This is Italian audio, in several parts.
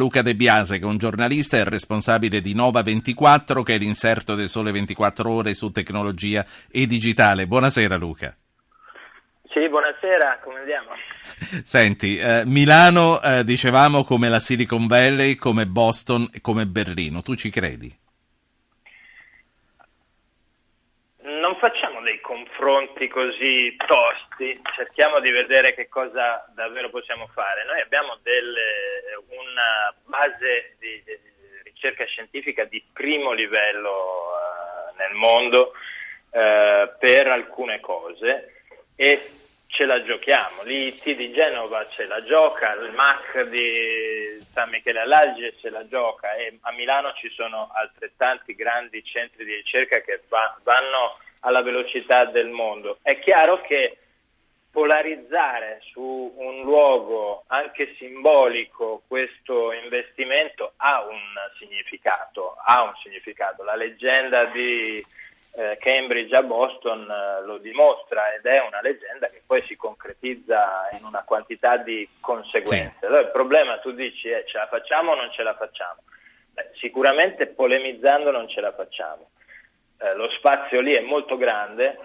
Luca De Biase, che è un giornalista e responsabile di Nova 24, che è l'inserto del Sole 24 Ore su tecnologia e digitale. Buonasera Luca. Sì, buonasera, come andiamo? Senti, eh, Milano eh, dicevamo come la Silicon Valley, come Boston e come Berlino, tu ci credi? Non facciamo dei confronti così tosti, cerchiamo di vedere che cosa davvero possiamo fare. Noi abbiamo delle, una base di, ricerca scientifica di primo livello uh, nel mondo uh, per alcune cose e ce la giochiamo. L'IT di Genova ce la gioca, il MAC di San Michele all'Alge ce la gioca e a Milano ci sono altrettanti grandi centri di ricerca che va, vanno alla velocità del mondo. È chiaro che polarizzare su un luogo anche simbolico questo investimento ha un significato, ha un significato. La leggenda di eh, Cambridge a Boston eh, lo dimostra ed è una leggenda che poi si concretizza in una quantità di conseguenze. Sì. Allora il problema tu dici è ce la facciamo o non ce la facciamo? Beh, sicuramente polemizzando non ce la facciamo eh, lo spazio lì è molto grande,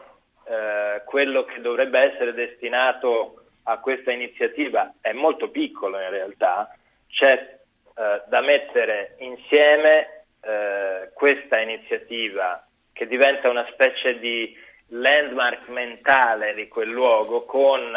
eh, quello che dovrebbe essere destinato a questa iniziativa è molto piccolo in realtà, c'è eh, da mettere insieme eh, questa iniziativa che diventa una specie di landmark mentale di quel luogo con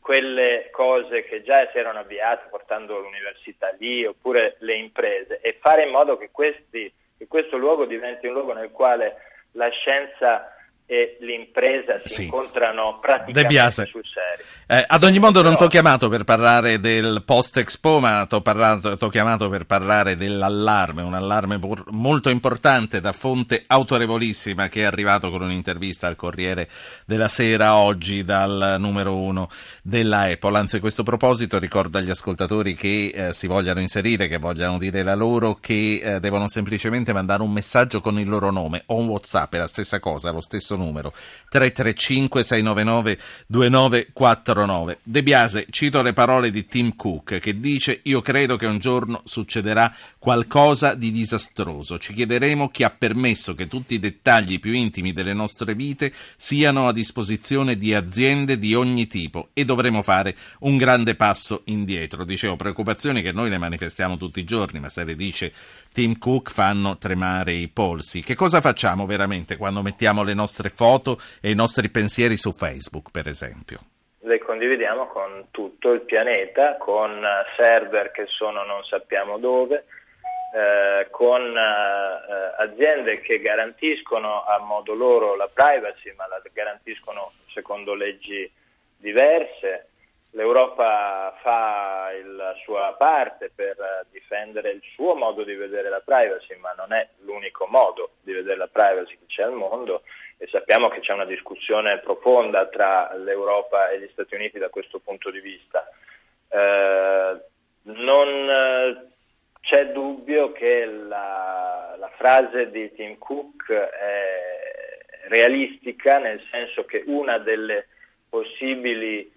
quelle cose che già si erano avviate portando l'università lì oppure le imprese e fare in modo che questi questo luogo diventi un luogo nel quale la scienza e l'impresa si sì. incontrano praticamente sul serio. Eh, ad ogni modo non ti ho chiamato per parlare del post-expo, ma ti ho chiamato per parlare dell'allarme, un allarme molto importante da fonte autorevolissima che è arrivato con un'intervista al Corriere della Sera oggi dal numero uno della Apple. Anzi, a questo proposito ricordo agli ascoltatori che eh, si vogliano inserire, che vogliano dire la loro, che eh, devono semplicemente mandare un messaggio con il loro nome o un WhatsApp, è la stessa cosa, lo stesso numero 335 699 2949. De Biase, cito le parole di Tim Cook che dice io credo che un giorno succederà qualcosa di disastroso. Ci chiederemo chi ha permesso che tutti i dettagli più intimi delle nostre vite siano a disposizione di aziende di ogni tipo e dovremo fare un grande passo indietro. Dicevo, preoccupazioni che noi le manifestiamo tutti i giorni, ma se le dice Tim Cook fanno tremare i polsi. Che cosa facciamo veramente quando mettiamo le nostre nostre foto e i nostri pensieri su Facebook, per esempio? Le condividiamo con tutto il pianeta, con server che sono non sappiamo dove, eh, con eh, aziende che garantiscono a modo loro la privacy, ma la garantiscono secondo leggi diverse. L'Europa fa la sua parte per difendere il suo modo di vedere la privacy, ma non è l'unico modo di vedere la privacy che c'è al mondo e sappiamo che c'è una discussione profonda tra l'Europa e gli Stati Uniti da questo punto di vista. Eh, non eh, c'è dubbio che la, la, frase di Tim Cook è realistica, nel senso che una delle possibili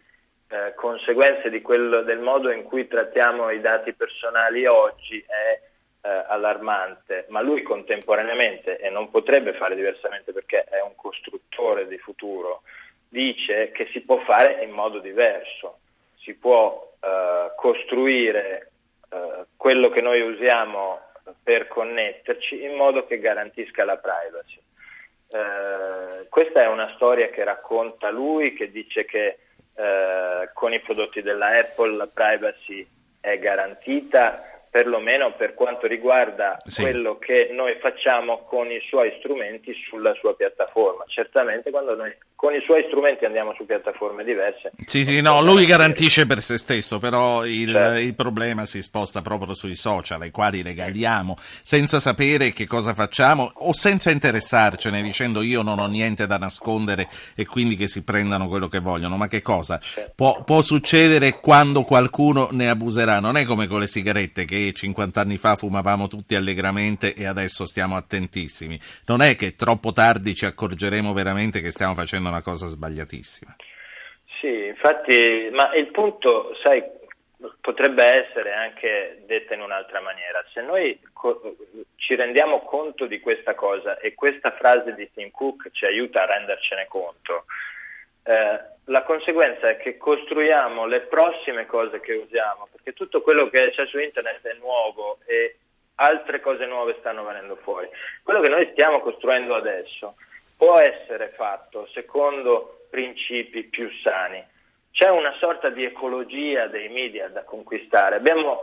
eh, conseguenze quel, del modo in cui trattiamo i dati personali oggi è eh, allarmante, ma lui contemporaneamente, e non potrebbe fare diversamente perché è un costruttore di futuro, dice che si può fare in modo diverso, si può eh, costruire eh, quello che noi usiamo per connetterci in modo che garantisca la privacy. Eh, questa è una storia che racconta lui, che dice che eh, con i prodotti della Apple la privacy è garantita perlomeno per quanto riguarda sì. quello che noi facciamo con i suoi strumenti sulla sua piattaforma. Certamente quando noi con i suoi strumenti andiamo su piattaforme diverse. Sì, sì, no, lui garantisce per se stesso, però il, certo. il, problema si sposta proprio sui social, ai quali regaliamo, senza sapere che cosa facciamo o senza interessarcene, dicendo io non ho niente da nascondere e quindi che si prendano quello che vogliono. Ma che cosa? Certo. Può, può succedere quando qualcuno ne abuserà, non è come con le sigarette che 50 anni fa fumavamo tutti allegramente e adesso stiamo attentissimi. Non è che troppo tardi ci accorgeremo veramente che stiamo facendo una cosa sbagliatissima. Sì, infatti, ma il punto, sai, potrebbe essere anche detta in un'altra maniera. Se noi co- ci rendiamo conto di questa cosa e questa frase di Tim Cook ci aiuta a rendercene conto, eh, la conseguenza è che costruiamo le prossime cose che usiamo, perché tutto quello che c'è su internet è nuovo e altre cose nuove stanno venendo fuori. Quello che noi stiamo costruendo adesso può essere fatto secondo principi più sani. C'è una sorta di ecologia dei media da conquistare. Abbiamo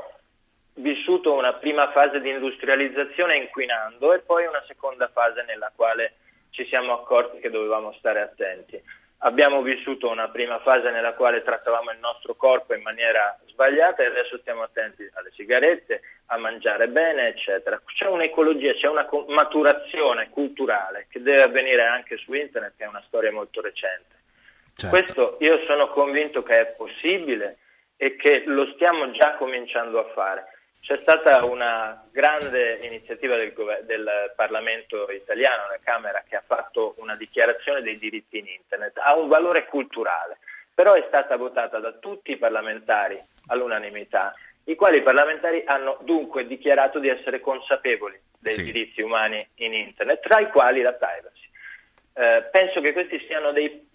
vissuto una prima fase di industrializzazione inquinando e poi una seconda fase nella quale ci siamo accorti che dovevamo stare attenti. Abbiamo vissuto una prima fase nella quale trattavamo il nostro corpo in maniera sbagliata e adesso stiamo attenti alle sigarette, a mangiare bene, eccetera. C'è un'ecologia, c'è una maturazione culturale che deve avvenire anche su internet, che è una storia molto recente. Certo. Questo io sono convinto che è possibile e che lo stiamo già cominciando a fare. C'è stata una grande iniziativa del, del, Parlamento italiano, la Camera, che ha fatto una dichiarazione dei diritti in Internet. Ha un valore culturale, però è stata votata da tutti i parlamentari all'unanimità, i quali parlamentari hanno dunque dichiarato di essere consapevoli dei sì. diritti umani in Internet, tra i quali la privacy. Eh, penso che questi siano dei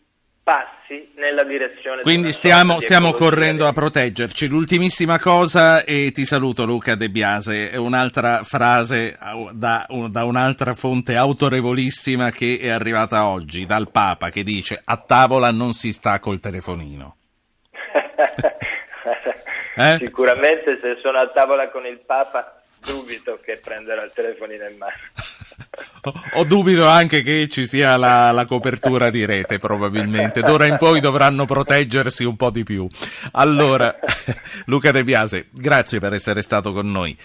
passi nella direzione quindi stiamo, stiamo correndo a proteggerci. L'ultimissima cosa e ti saluto Luca De Biase un'altra frase da, da, un'altra fonte autorevolissima che è arrivata oggi dal Papa che dice a tavola non si sta col telefonino eh? sicuramente se sono a tavola con il Papa dubito che prenderà il telefonino in mano ho dubito anche che ci sia la, la, copertura di rete, probabilmente. D'ora in poi dovranno proteggersi un po' di più. Allora, Luca De Biase, grazie per essere stato con noi.